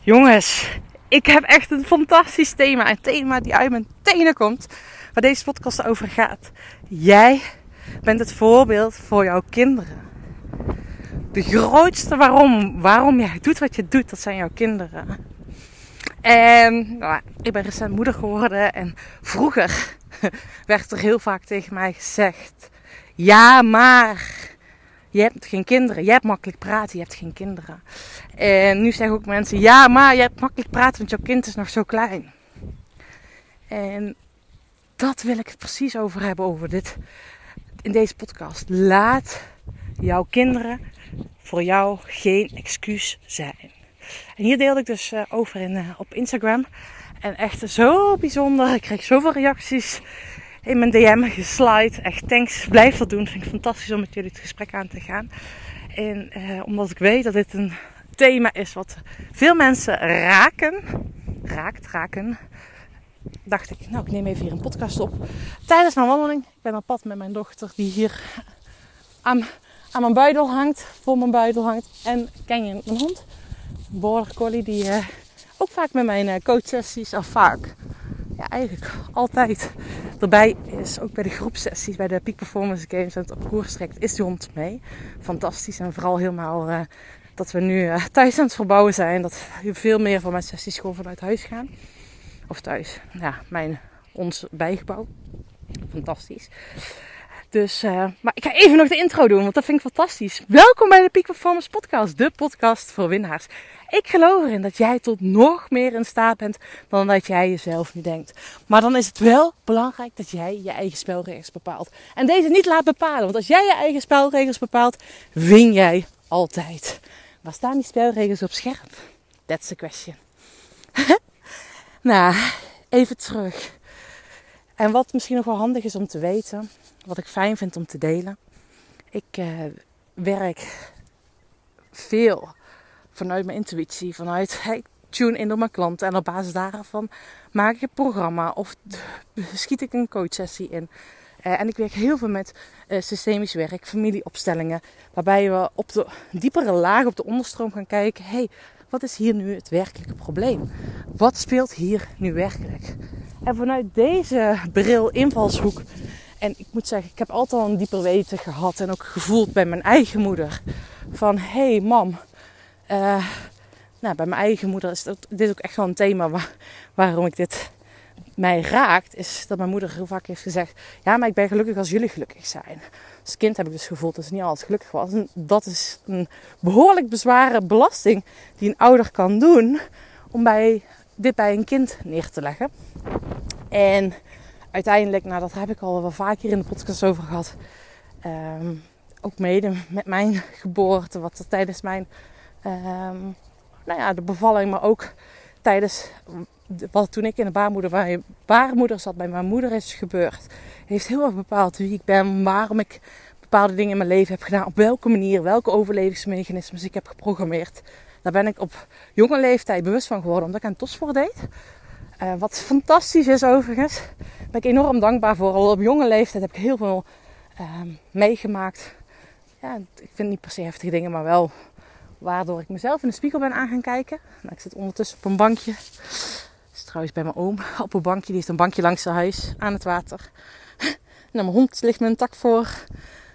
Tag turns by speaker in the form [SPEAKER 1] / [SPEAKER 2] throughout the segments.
[SPEAKER 1] Jongens, ik heb echt een fantastisch thema. Een thema die uit mijn tenen komt. Waar deze podcast over gaat. Jij bent het voorbeeld voor jouw kinderen. De grootste waarom, waarom jij doet wat je doet, dat zijn jouw kinderen. En nou, ik ben recent moeder geworden en vroeger werd er heel vaak tegen mij gezegd: Ja, maar je hebt geen kinderen. Je hebt makkelijk praten, je hebt geen kinderen. En nu zeggen ook mensen: Ja, maar je hebt makkelijk praten, want jouw kind is nog zo klein. En dat wil ik het precies over hebben, over dit in deze podcast. Laat jouw kinderen voor jou geen excuus zijn. En hier deelde ik dus uh, over in, uh, op Instagram. En echt zo bijzonder. Ik kreeg zoveel reacties in mijn DM geslide. Echt thanks. Blijf dat doen. Vind ik fantastisch om met jullie het gesprek aan te gaan. En uh, omdat ik weet dat dit een thema is wat veel mensen raken. Raakt, raken. Dacht ik, nou ik neem even hier een podcast op. Tijdens mijn wandeling. Ik ben op pad met mijn dochter die hier aan, aan mijn buidel hangt. Voor mijn buidel hangt. En ken je mijn hond? Border Collie die uh, ook vaak met mijn uh, coachsessies, of vaak, eigenlijk altijd erbij is. Ook bij de groepsessies, bij de Peak Performance Games en het op koers trekt, is hond mee. Fantastisch en vooral helemaal uh, dat we nu thuis aan het verbouwen zijn. Dat veel meer van mijn sessies gewoon vanuit huis gaan. Of thuis, ja, mijn, ons bijgebouw. Fantastisch. Dus, uh, maar ik ga even nog de intro doen, want dat vind ik fantastisch. Welkom bij de Peak Performance Podcast, de podcast voor winnaars. Ik geloof erin dat jij tot nog meer in staat bent dan dat jij jezelf nu denkt. Maar dan is het wel belangrijk dat jij je eigen spelregels bepaalt. En deze niet laat bepalen, want als jij je eigen spelregels bepaalt, win jij altijd. Waar staan die spelregels op scherp? That's the question. nou, even terug. En wat misschien nog wel handig is om te weten, wat ik fijn vind om te delen. Ik uh, werk veel vanuit mijn intuïtie, vanuit hey, tune in door mijn klanten. En op basis daarvan maak ik een programma of schiet ik een coachsessie in. Uh, en ik werk heel veel met uh, systemisch werk, familieopstellingen. Waarbij we op de diepere laag, op de onderstroom gaan kijken. hey, wat is hier nu het werkelijke probleem? Wat speelt hier nu werkelijk? En vanuit deze bril, invalshoek. En ik moet zeggen, ik heb altijd al een dieper weten gehad. En ook gevoeld bij mijn eigen moeder. Van, hé hey, mam. Uh, nou, bij mijn eigen moeder is dat, dit ook echt wel een thema waar, waarom ik dit mij raakt. Is dat mijn moeder heel vaak heeft gezegd. Ja, maar ik ben gelukkig als jullie gelukkig zijn. Als kind heb ik dus gevoeld dat ze niet altijd gelukkig was. En dat is een behoorlijk bezware belasting die een ouder kan doen. Om bij, dit bij een kind neer te leggen. En uiteindelijk, nou dat heb ik al wel vaker in de podcast over gehad. Um, ook mede met mijn geboorte, wat er tijdens mijn, um, nou ja, de bevalling, maar ook tijdens wat toen ik in de baarmoeder, bij baarmoeder zat, bij mijn moeder is gebeurd. Heeft heel erg bepaald wie ik ben, waarom ik bepaalde dingen in mijn leven heb gedaan, op welke manier, welke overlevingsmechanismes ik heb geprogrammeerd. Daar ben ik op jonge leeftijd bewust van geworden, omdat ik aan topsport deed. Uh, wat fantastisch is overigens. Daar ben ik enorm dankbaar voor. Al op jonge leeftijd heb ik heel veel uh, meegemaakt. Ja, ik vind niet per se heftige dingen, maar wel waardoor ik mezelf in de spiegel ben aan gaan kijken. Nou, ik zit ondertussen op een bankje. Dat is trouwens bij mijn oom op een bankje. Die heeft een bankje langs zijn huis aan het water. Nou, mijn hond ligt met een tak voor,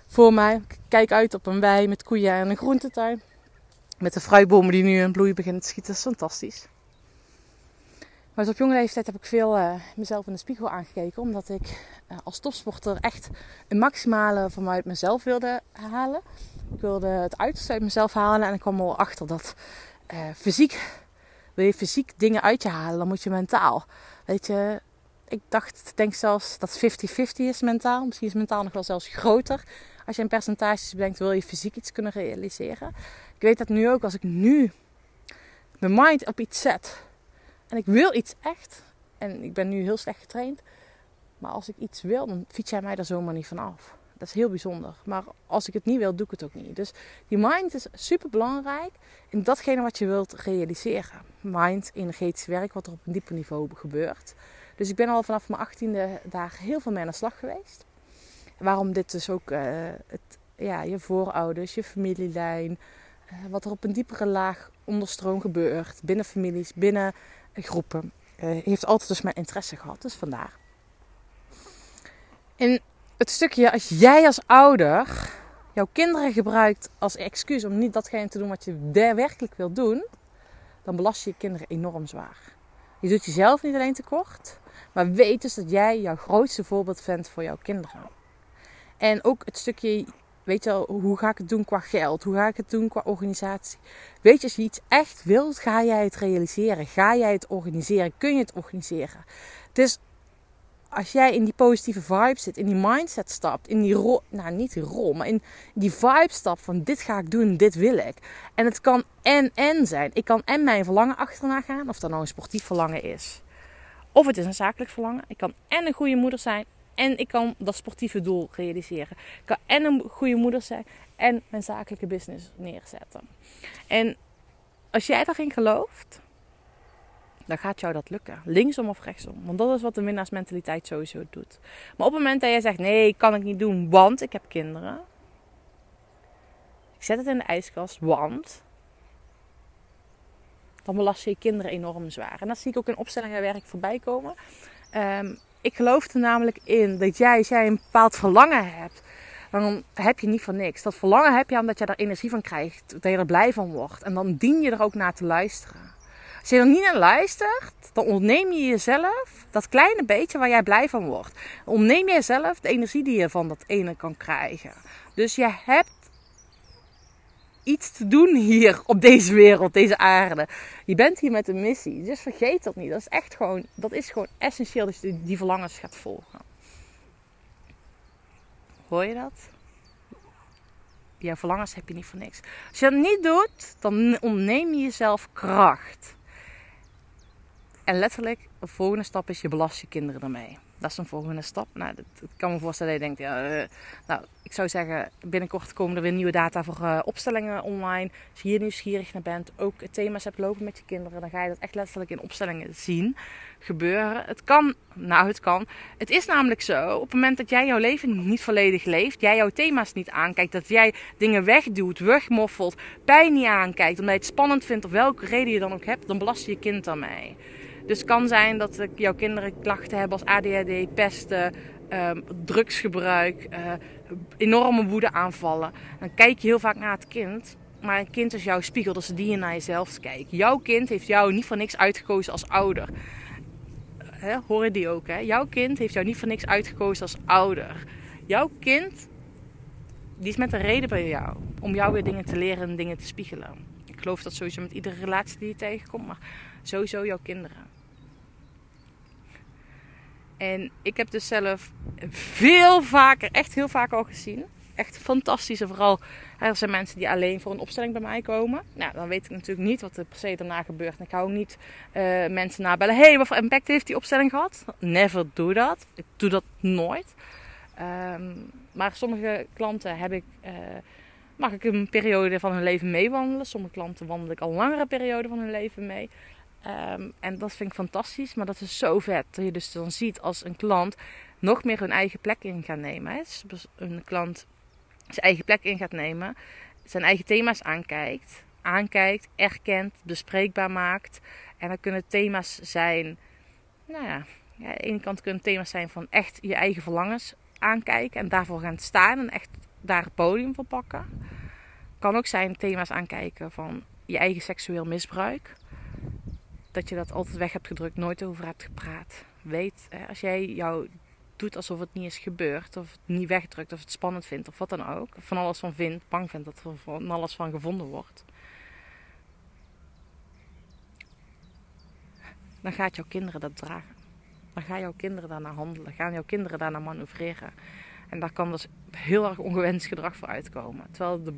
[SPEAKER 1] voor mij. Ik kijk uit op een wei met koeien en een groentetuin. Met de fruitbomen die nu in bloei beginnen te schieten. Dat is fantastisch. Maar op jonge leeftijd heb ik veel uh, mezelf in de spiegel aangekeken. Omdat ik uh, als topsporter echt een maximale vanuit mezelf wilde halen. Ik wilde het uiterste uit mezelf halen. En ik kwam al achter dat uh, fysiek, wil je fysiek dingen uit je halen, dan moet je mentaal. Weet je, ik dacht, denk zelfs dat 50-50 is mentaal. Misschien is mentaal nog wel zelfs groter. Als je in percentages bedenkt, wil je fysiek iets kunnen realiseren. Ik weet dat nu ook, als ik nu mijn mind op iets zet en ik wil iets echt. En ik ben nu heel slecht getraind. Maar als ik iets wil, dan fiets jij mij daar zomaar niet van af. Dat is heel bijzonder. Maar als ik het niet wil, doe ik het ook niet. Dus die mind is super belangrijk in datgene wat je wilt realiseren. Mind, energetisch werk, wat er op een dieper niveau gebeurt. Dus ik ben al vanaf mijn achttiende daar heel veel mee aan de slag geweest. Waarom dit dus ook uh, het, ja, je voorouders, je familielijn, eh, wat er op een diepere laag onderstroom gebeurt, binnen families, binnen groepen, uh, heeft altijd dus mijn interesse gehad. Dus vandaar. En het stukje, als jij als ouder jouw kinderen gebruikt als excuus om niet datgene te doen wat je werkelijk wil doen, dan belast je je kinderen enorm zwaar. Je doet jezelf niet alleen tekort, maar weet dus dat jij jouw grootste voorbeeld bent voor jouw kinderen. En ook het stukje, weet je wel, hoe ga ik het doen qua geld? Hoe ga ik het doen qua organisatie? Weet je, als je iets echt wilt, ga jij het realiseren. Ga jij het organiseren? Kun je het organiseren? Dus als jij in die positieve vibe zit, in die mindset stapt, in die rol, nou niet die rol, maar in die vibe stapt van dit ga ik doen, dit wil ik. En het kan en en zijn. Ik kan en mijn verlangen achterna gaan, of dat nou een sportief verlangen is. Of het is een zakelijk verlangen. Ik kan en een goede moeder zijn en ik kan dat sportieve doel realiseren. Ik kan en een goede moeder zijn en mijn zakelijke business neerzetten. En als jij daarin gelooft, dan gaat jou dat lukken. Linksom of rechtsom. Want dat is wat de winnaarsmentaliteit sowieso doet. Maar op het moment dat jij zegt: nee, kan ik niet doen, want ik heb kinderen. Ik zet het in de ijskast, want. Dan belast je je kinderen enorm zwaar. En dat zie ik ook in opstellingen werk voorbij komen. Um, ik geloof er namelijk in dat jij, als jij een bepaald verlangen hebt, dan heb je niet voor niks. Dat verlangen heb je omdat je er energie van krijgt, dat je er blij van wordt. En dan dien je er ook naar te luisteren. Als je er niet naar luistert, dan ontneem je jezelf dat kleine beetje waar jij blij van wordt. Ontneem je jezelf de energie die je van dat ene kan krijgen. Dus je hebt iets te doen hier op deze wereld, deze aarde. Je bent hier met een missie. Dus vergeet dat niet. Dat is echt gewoon, dat is gewoon essentieel dat je die verlangens gaat volgen. Hoor je dat? Jouw verlangens heb je niet voor niks. Als je dat niet doet, dan ontneem je jezelf kracht. En letterlijk, de volgende stap is je belast je kinderen ermee. Dat is een volgende stap. Nou, dat, kan me voorstellen dat je denkt, ja, uh, nou, ik zou zeggen, binnenkort komen er weer nieuwe data voor uh, opstellingen online. Als je hier nieuwsgierig naar bent, ook thema's hebt lopen met je kinderen, dan ga je dat echt letterlijk in opstellingen zien gebeuren. Het kan, nou het kan. Het is namelijk zo, op het moment dat jij jouw leven niet volledig leeft, jij jouw thema's niet aankijkt, dat jij dingen wegdoet, wegmoffelt, pijn niet aankijkt, omdat je het spannend vindt of welke reden je dan ook hebt, dan belast je je kind daarmee. Dus kan zijn dat jouw kinderen klachten hebben als ADHD, pesten, um, drugsgebruik, uh, enorme woedeaanvallen. Dan kijk je heel vaak naar het kind. Maar een kind is jouw spiegel, dus die je naar jezelf kijkt. Jouw kind heeft jou niet voor niks uitgekozen als ouder. He, hoor je die ook, hè? Jouw kind heeft jou niet voor niks uitgekozen als ouder. Jouw kind, die is met een reden bij jou. Om jou weer dingen te leren en dingen te spiegelen. Ik geloof dat sowieso met iedere relatie die je tegenkomt. Maar sowieso jouw kinderen. En ik heb dus zelf veel vaker, echt heel vaak al gezien. Echt fantastisch. vooral, er zijn mensen die alleen voor een opstelling bij mij komen. Nou, dan weet ik natuurlijk niet wat er per se daarna gebeurt. En ik hou niet uh, mensen nabellen. hey, wat voor impact heeft die opstelling gehad? Never doe dat. Ik doe dat nooit. Um, maar sommige klanten heb ik, uh, mag ik een periode van hun leven meewandelen. Sommige klanten wandel ik al langere periode van hun leven mee. Um, en dat vind ik fantastisch, maar dat is zo vet. Dat je dus dan ziet als een klant nog meer hun eigen plek in gaat nemen. Dus een klant zijn eigen plek in gaat nemen, zijn eigen thema's aankijkt, aankijkt, erkent, bespreekbaar maakt. En dan kunnen thema's zijn, nou ja, ja aan de ene kant kunnen thema's zijn van echt je eigen verlangens aankijken en daarvoor gaan staan en echt daar het podium voor pakken. Kan ook zijn thema's aankijken van je eigen seksueel misbruik dat je dat altijd weg hebt gedrukt, nooit over hebt gepraat. Weet, als jij jou doet alsof het niet is gebeurd, of het niet wegdrukt, of het spannend vindt, of wat dan ook, van alles van vindt, bang vindt dat er van alles van gevonden wordt, dan gaat jouw kinderen dat dragen. Dan gaan jouw kinderen daarna handelen, gaan jouw kinderen daarna manoeuvreren. En daar kan dus heel erg ongewenst gedrag voor uitkomen. Terwijl de,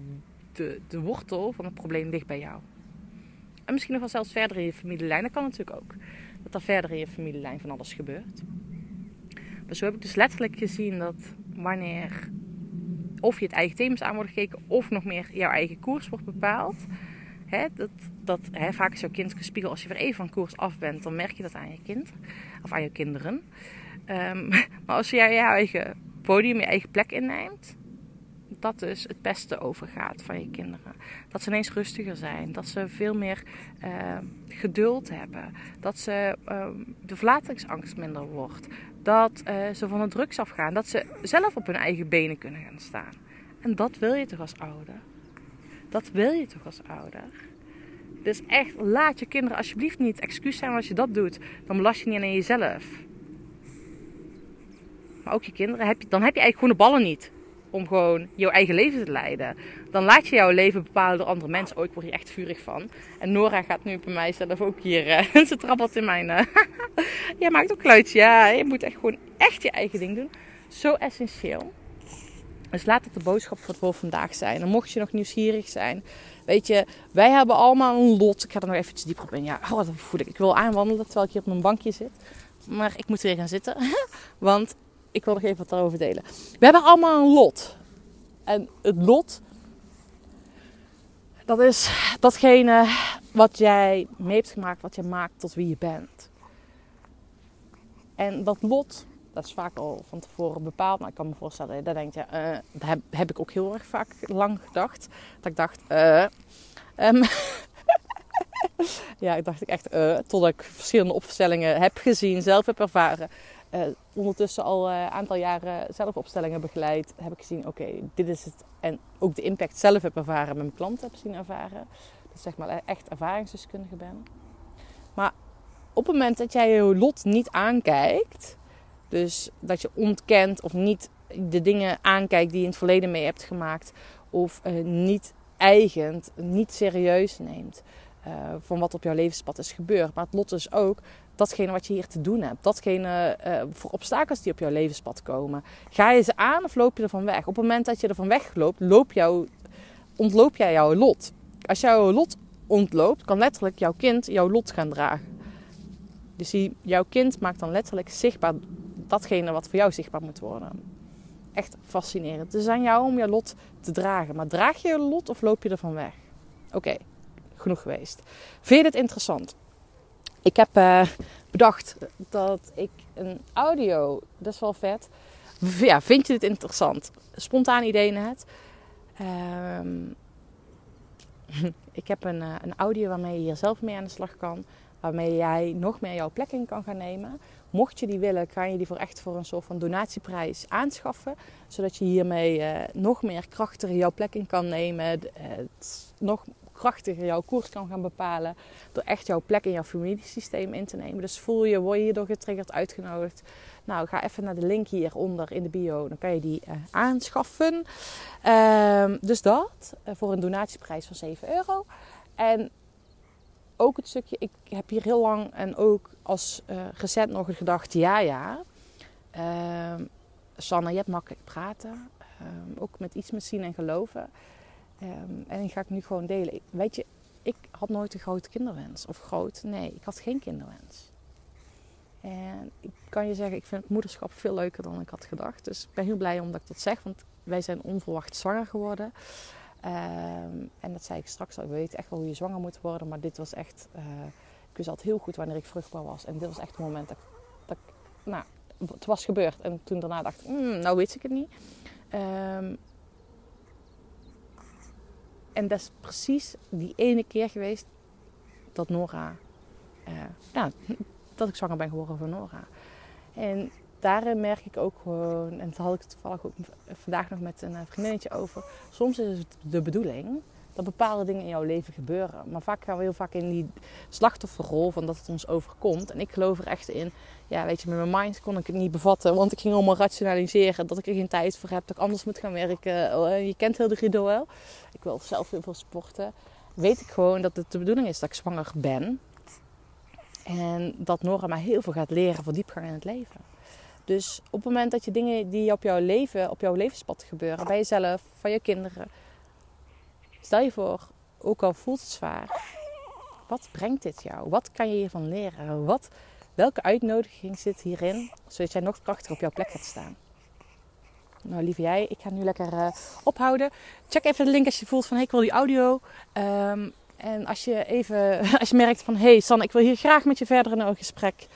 [SPEAKER 1] de, de wortel van het probleem ligt bij jou. En misschien nog wel zelfs verder in je familielijn. Dat kan natuurlijk ook. Dat er verder in je familielijn van alles gebeurt. Maar zo heb ik dus letterlijk gezien dat wanneer of je het eigen thema's aan wordt gekeken of nog meer jouw eigen koers wordt bepaald. Hè, dat, dat, hè, vaak is jouw kind gespiegeld. Als je weer even van koers af bent, dan merk je dat aan je kind. Of aan je kinderen. Um, maar als jij jouw eigen podium, je eigen plek inneemt. Dat dus het beste overgaat van je kinderen. Dat ze ineens rustiger zijn. Dat ze veel meer uh, geduld hebben. Dat ze uh, de verlatingsangst minder wordt. Dat uh, ze van de drugs afgaan. Dat ze zelf op hun eigen benen kunnen gaan staan. En dat wil je toch als ouder? Dat wil je toch als ouder? Dus echt, laat je kinderen alsjeblieft niet excuus zijn als je dat doet. Dan belast je niet alleen jezelf. Maar ook je kinderen. Heb je, dan heb je eigenlijk gewoon de ballen niet. Om gewoon jouw eigen leven te leiden. Dan laat je jouw leven bepalen door andere mensen. Oh, ik word hier echt vurig van. En Nora gaat nu bij mij zelf ook hier. Uh, ze trappelt in mijn. Uh, Jij maakt ook kluitje. Ja, je moet echt gewoon echt je eigen ding doen. Zo essentieel. Dus laat het de boodschap voor, voor vandaag zijn. En mocht je nog nieuwsgierig zijn. Weet je, wij hebben allemaal een lot. Ik ga er nog eventjes dieper op in. Ja, oh, voel ik. Ik wil aanwandelen terwijl ik hier op mijn bankje zit. Maar ik moet weer gaan zitten. Want ik wil nog even wat daarover delen. We hebben allemaal een lot. En het lot, dat is datgene wat jij mee hebt gemaakt, wat je maakt tot wie je bent. En dat lot, dat is vaak al van tevoren bepaald. Maar ik kan me voorstellen, daar denk je, uh, heb, ik ook heel erg vaak lang gedacht. Dat ik dacht, uh, um, ja, ik dacht ik echt, uh, totdat ik verschillende opstellingen heb gezien, zelf heb ervaren. Uh, ondertussen al een aantal jaren zelf opstellingen begeleid, heb ik gezien, oké, dit is het. En ook de impact zelf heb ervaren, met mijn klanten heb zien ervaren. Dus zeg maar echt ervaringsdeskundige ben. Maar op het moment dat jij je lot niet aankijkt, dus dat je ontkent of niet de dingen aankijkt die je in het verleden mee hebt gemaakt. Of niet eigend, niet serieus neemt. Uh, van wat op jouw levenspad is gebeurd. Maar het lot is ook datgene wat je hier te doen hebt. Datgene uh, voor obstakels die op jouw levenspad komen. Ga je ze aan of loop je ervan weg? Op het moment dat je ervan wegloopt, loop jou, ontloop jij jouw lot. Als jouw lot ontloopt, kan letterlijk jouw kind jouw lot gaan dragen. Dus die, jouw kind maakt dan letterlijk zichtbaar datgene wat voor jou zichtbaar moet worden. Echt fascinerend. Het is aan jou om je lot te dragen. Maar draag je je lot of loop je ervan weg? Oké, genoeg geweest. Vind je dit interessant? Ik heb uh, bedacht dat ik een audio, dat is wel vet. Ja, vind je dit interessant? Spontaan idee net. Um, ik heb een, uh, een audio waarmee je hier zelf mee aan de slag kan. Waarmee jij nog meer jouw plek in kan gaan nemen. Mocht je die willen, kan je die voor echt voor een soort van donatieprijs aanschaffen. Zodat je hiermee uh, nog meer krachtiger jouw plek in kan nemen. Het nog krachtiger jouw koers kan gaan bepalen. Door echt jouw plek in jouw familiesysteem in te nemen. Dus voel je, word je hierdoor getriggerd, uitgenodigd. Nou, ga even naar de link hieronder in de bio. Dan kan je die uh, aanschaffen. Uh, dus dat, uh, voor een donatieprijs van 7 euro. En ook het stukje, ik heb hier heel lang en ook als uh, recent nog gedacht, ja ja. Uh, Sanne, je hebt makkelijk praten. Uh, ook met iets met zien en geloven. Ehm, en die ga ik nu gewoon delen. Weet je, ik had nooit een grote kinderwens. Of groot, nee, ik had geen kinderwens. En ik kan je zeggen, ik vind het moederschap veel leuker dan ik had gedacht. Dus ik ben heel blij omdat ik dat zeg, want wij zijn onverwacht zwanger geworden. Um, en dat zei ik straks al. Ik weet echt wel hoe je zwanger moet worden. Maar dit was echt. Uh, ik wist altijd heel goed wanneer ik vruchtbaar was. En dit was echt het moment dat, ik. Nou, het was gebeurd. En toen daarna dacht ik, mm, nou weet ik het niet. Um, en dat is precies die ene keer geweest dat Nora. Uh, dat ik zwanger ben geworden van Nora. En daarin merk ik ook gewoon, en dat had ik toevallig ook vandaag nog met een eh, vriendinnetje over. Soms is het de bedoeling dat bepaalde dingen in jouw leven gebeuren. Maar vaak gaan we heel vaak in die slachtofferrol van dat het ons overkomt. En ik geloof er echt in. Ja, weet je, met mijn mind kon ik het niet bevatten. Want ik ging allemaal rationaliseren dat ik er geen tijd voor heb. Dat ik anders moet gaan werken. Oh, je kent heel de Guido wel. Ik wil zelf heel veel sporten. Weet ik gewoon dat het de bedoeling is dat ik zwanger ben. En dat Nora mij heel veel gaat leren voor diepgang in het leven. Dus op het moment dat je dingen die op jouw leven, op jouw levenspad gebeuren, bij jezelf, van je kinderen, stel je voor, ook al voelt het zwaar, wat brengt dit jou? Wat kan je hiervan leren? Wat, welke uitnodiging zit hierin, zodat jij nog krachtiger op jouw plek gaat staan? Nou, lieve jij, ik ga nu lekker uh, ophouden. Check even de link als je voelt van hey, ik wil die audio. Um, en als je even, als je merkt van hey San, ik wil hier graag met je verder in een gesprek.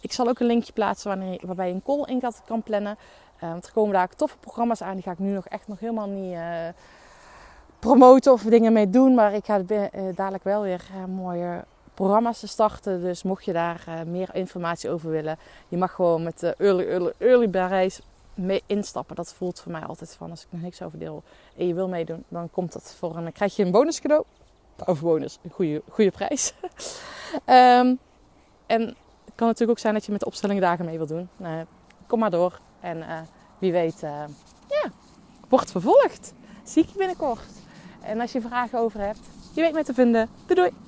[SPEAKER 1] Ik zal ook een linkje plaatsen wanneer, waarbij je een call in kan plannen. Uh, want er komen daar toffe programma's aan. Die ga ik nu nog echt nog helemaal niet uh, promoten of dingen mee doen. Maar ik ga uh, dadelijk wel weer mooie programma's starten. Dus mocht je daar meer informatie over willen. Je mag gewoon met de early, early, early reis mee instappen. Dat voelt voor mij altijd van als ik nog niks over deel en je wil meedoen. Dan komt dat voor een, krijg je een bonus cadeau. Of bonus, een goede, goede prijs. um, en het kan natuurlijk ook zijn dat je met opstellingen mee wil doen. kom maar door. En wie weet, uh, ja, wordt vervolgd. Zie ik je binnenkort. En als je vragen over hebt, je weet mij te vinden. Doei doei!